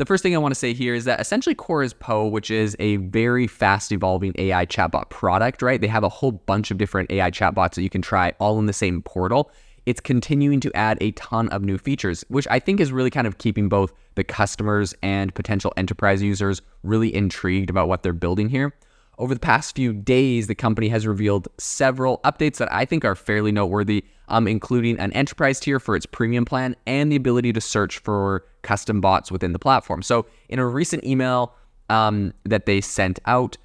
the first thing I want to say here is that essentially Quora is Poe, which is a very fast evolving AI chatbot product, right? They have a whole bunch of different AI chatbots that you can try all in the same portal. It's continuing to add a ton of new features, which I think is really kind of keeping both the customers and potential enterprise users really intrigued about what they're building here. Over the past few days, the company has revealed several updates that I think are fairly noteworthy, um, including an enterprise tier for its premium plan and the ability to search for custom bots within the platform. So, in a recent email um, that they sent out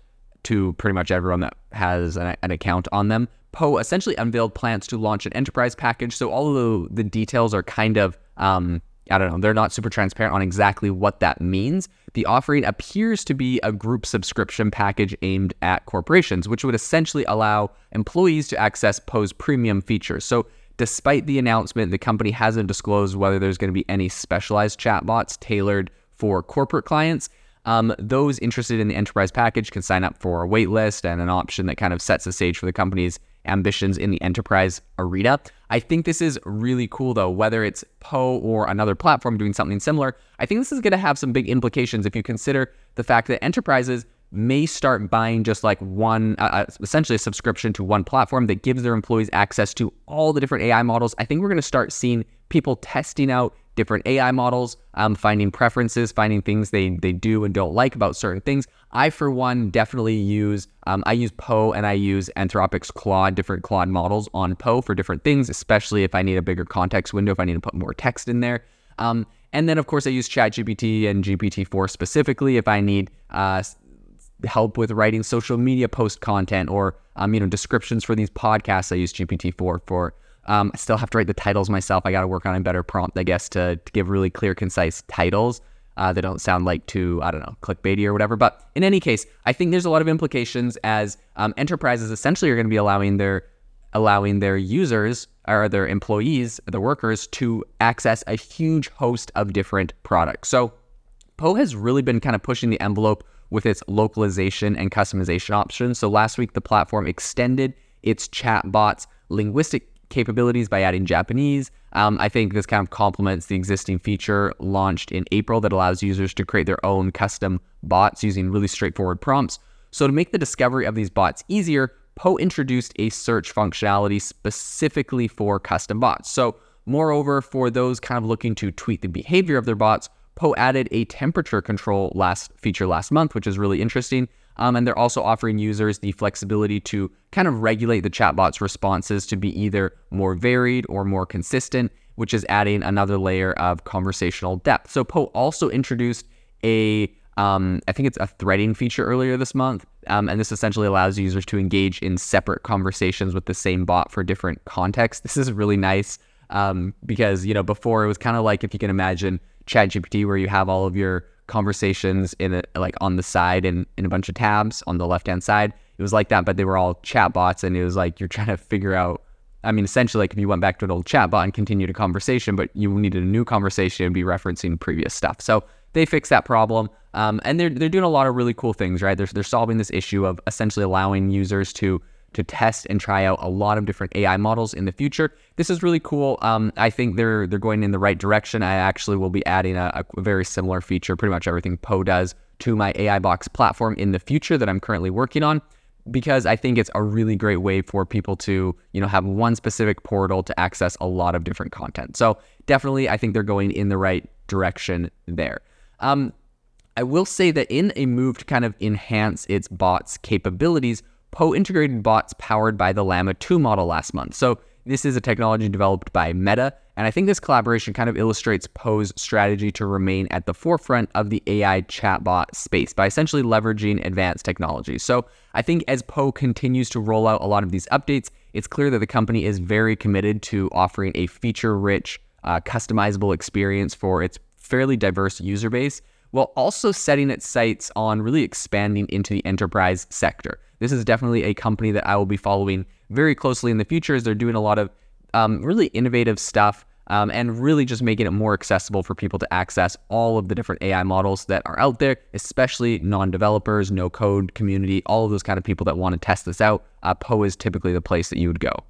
to pretty much everyone that has an, an account on them, Poe essentially unveiled plans to launch an enterprise package. So, all of the, the details are kind of um, I don't know, they're not super transparent on exactly what that means. The offering appears to be a group subscription package aimed at corporations, which would essentially allow employees to access Poe's premium features. So, despite the announcement, the company hasn't disclosed whether there's going to be any specialized chatbots tailored for corporate clients. Um, those interested in the enterprise package can sign up for a waitlist and an option that kind of sets the stage for the company's ambitions in the enterprise arena. I think this is really cool though, whether it's Poe or another platform doing something similar. I think this is going to have some big implications if you consider the fact that enterprises may start buying just like one, uh, uh essentially a subscription to one platform that gives their employees access to all the different AI models. I think we're going to start seeing people testing out different AI models, um, finding preferences, finding things they they do and don't like about certain things. I, for one, definitely use um, I use Poe and I use Anthropic's Claude, different Claude models on Poe for different things, especially if I need a bigger context window, if I need to put more text in there. Um, and then, of course, I use ChatGPT and GPT-4 specifically if I need uh, help with writing social media post content or um, you know descriptions for these podcasts. I use GPT-4 for. Um, I still have to write the titles myself. I got to work on a better prompt, I guess, to, to give really clear, concise titles. Uh, they don't sound like too, I don't know, clickbaity or whatever. But in any case, I think there's a lot of implications as um, enterprises essentially are going to be allowing their allowing their users or their employees, the workers, to access a huge host of different products. So Poe has really been kind of pushing the envelope with its localization and customization options. So last week, the platform extended its chatbots linguistic capabilities by adding Japanese. Um, I think this kind of complements the existing feature launched in April that allows users to create their own custom bots using really straightforward prompts. So, to make the discovery of these bots easier, Poe introduced a search functionality specifically for custom bots. So, moreover, for those kind of looking to tweak the behavior of their bots, Poe added a temperature control last feature last month, which is really interesting. Um, and they're also offering users the flexibility to kind of regulate the chatbot's responses to be either more varied or more consistent, which is adding another layer of conversational depth. So Poe also introduced a um, I think it's a threading feature earlier this month. Um, and this essentially allows users to engage in separate conversations with the same bot for different contexts. This is really nice um, because, you know, before it was kind of like if you can imagine ChatGPT where you have all of your conversations in a, like on the side and in a bunch of tabs on the left hand side. It was like that, but they were all chat bots, and it was like you're trying to figure out. I mean, essentially, like if you went back to an old chat bot and continued a conversation, but you needed a new conversation and be referencing previous stuff. So they fixed that problem, um, and they're they're doing a lot of really cool things, right? They're they're solving this issue of essentially allowing users to to test and try out a lot of different AI models in the future. This is really cool. Um, I think they're they're going in the right direction. I actually will be adding a, a very similar feature, pretty much everything Poe does, to my AI Box platform in the future that I'm currently working on because I think it's a really great way for people to, you know, have one specific portal to access a lot of different content. So definitely, I think they're going in the right direction there. Um, I will say that in a move to kind of enhance its bots capabilities, Poe integrated bots powered by the Llama 2 model last month. So this is a technology developed by Meta, and I think this collaboration kind of illustrates Poe's strategy to remain at the forefront of the AI chatbot space by essentially leveraging advanced technology. So I think as Poe continues to roll out a lot of these updates, it's clear that the company is very committed to offering a feature-rich, uh, customizable experience for its fairly diverse user base while also setting its sights on really expanding into the enterprise sector. This is definitely a company that I will be following very closely in the future as they're doing a lot of um, really innovative stuff um, and really just making it more accessible for people to access all of the different AI models that are out there, especially non developers, no code community, all of those kind of people that want to test this out. Uh, Poe is typically the place that you would go.